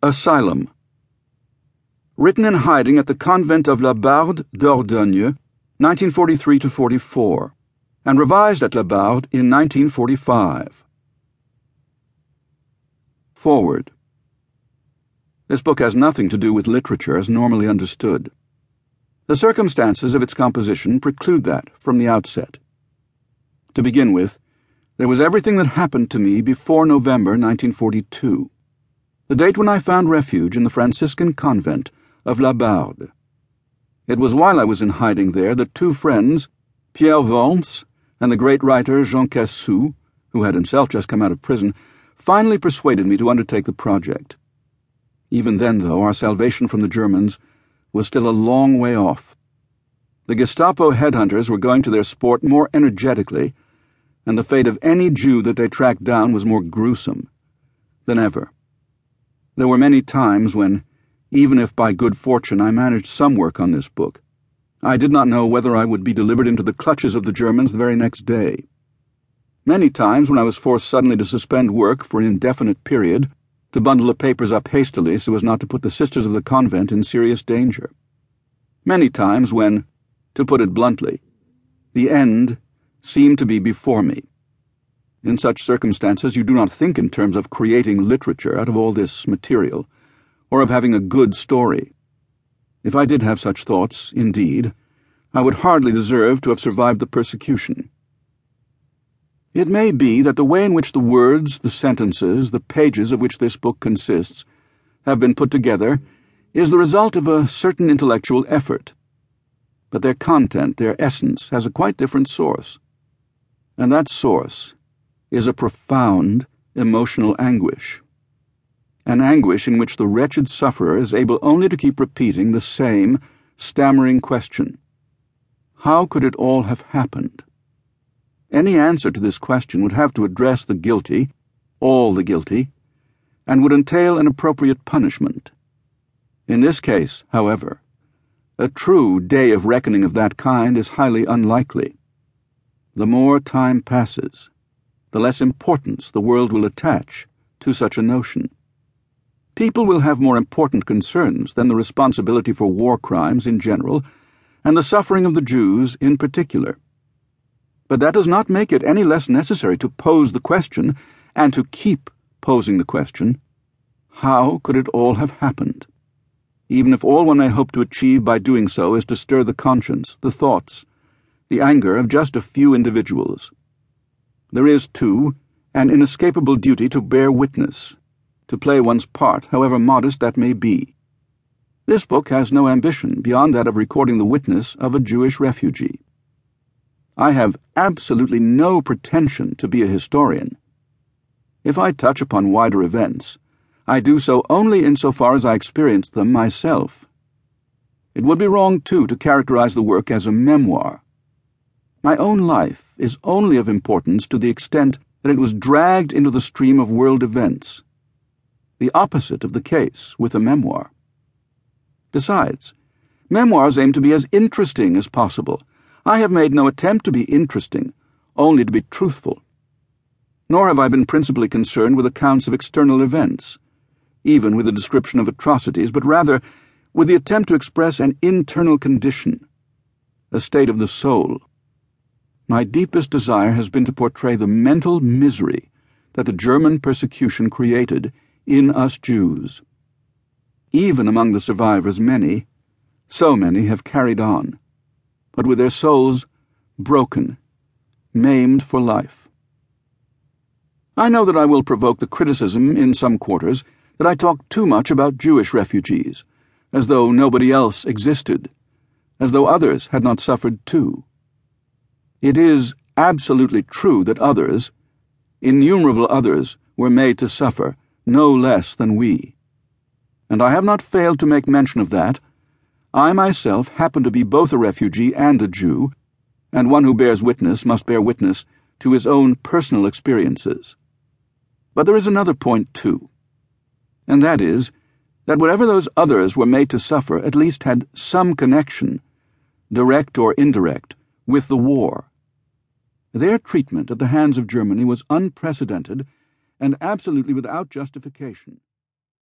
Asylum. Written in hiding at the convent of La Barde Dordogne, 1943 44, and revised at La Barde in 1945. Foreword. This book has nothing to do with literature as normally understood. The circumstances of its composition preclude that from the outset. To begin with, there was everything that happened to me before November 1942 the date when I found refuge in the Franciscan convent of La Barde. It was while I was in hiding there that two friends, Pierre Worms and the great writer Jean Cassou, who had himself just come out of prison, finally persuaded me to undertake the project. Even then, though, our salvation from the Germans was still a long way off. The Gestapo headhunters were going to their sport more energetically, and the fate of any Jew that they tracked down was more gruesome than ever. There were many times when, even if by good fortune I managed some work on this book, I did not know whether I would be delivered into the clutches of the Germans the very next day. Many times when I was forced suddenly to suspend work for an indefinite period, to bundle the papers up hastily so as not to put the sisters of the convent in serious danger. Many times when, to put it bluntly, the end seemed to be before me. In such circumstances, you do not think in terms of creating literature out of all this material, or of having a good story. If I did have such thoughts, indeed, I would hardly deserve to have survived the persecution. It may be that the way in which the words, the sentences, the pages of which this book consists have been put together is the result of a certain intellectual effort. But their content, their essence, has a quite different source. And that source is a profound emotional anguish. An anguish in which the wretched sufferer is able only to keep repeating the same stammering question How could it all have happened? Any answer to this question would have to address the guilty, all the guilty, and would entail an appropriate punishment. In this case, however, a true day of reckoning of that kind is highly unlikely. The more time passes, the less importance the world will attach to such a notion. People will have more important concerns than the responsibility for war crimes in general and the suffering of the Jews in particular. But that does not make it any less necessary to pose the question and to keep posing the question how could it all have happened? Even if all one may hope to achieve by doing so is to stir the conscience, the thoughts, the anger of just a few individuals. There is, too, an inescapable duty to bear witness, to play one's part, however modest that may be. This book has no ambition beyond that of recording the witness of a Jewish refugee. I have absolutely no pretension to be a historian. If I touch upon wider events, I do so only insofar as I experienced them myself. It would be wrong, too, to characterize the work as a memoir. My own life is only of importance to the extent that it was dragged into the stream of world events. The opposite of the case with a memoir. Besides, memoirs aim to be as interesting as possible. I have made no attempt to be interesting, only to be truthful. Nor have I been principally concerned with accounts of external events, even with a description of atrocities, but rather with the attempt to express an internal condition, a state of the soul. My deepest desire has been to portray the mental misery that the German persecution created in us Jews. Even among the survivors, many, so many, have carried on, but with their souls broken, maimed for life. I know that I will provoke the criticism in some quarters that I talk too much about Jewish refugees, as though nobody else existed, as though others had not suffered too. It is absolutely true that others, innumerable others, were made to suffer no less than we. And I have not failed to make mention of that. I myself happen to be both a refugee and a Jew, and one who bears witness must bear witness to his own personal experiences. But there is another point, too, and that is that whatever those others were made to suffer at least had some connection, direct or indirect, with the war. Their treatment at the hands of Germany was unprecedented and absolutely without justification.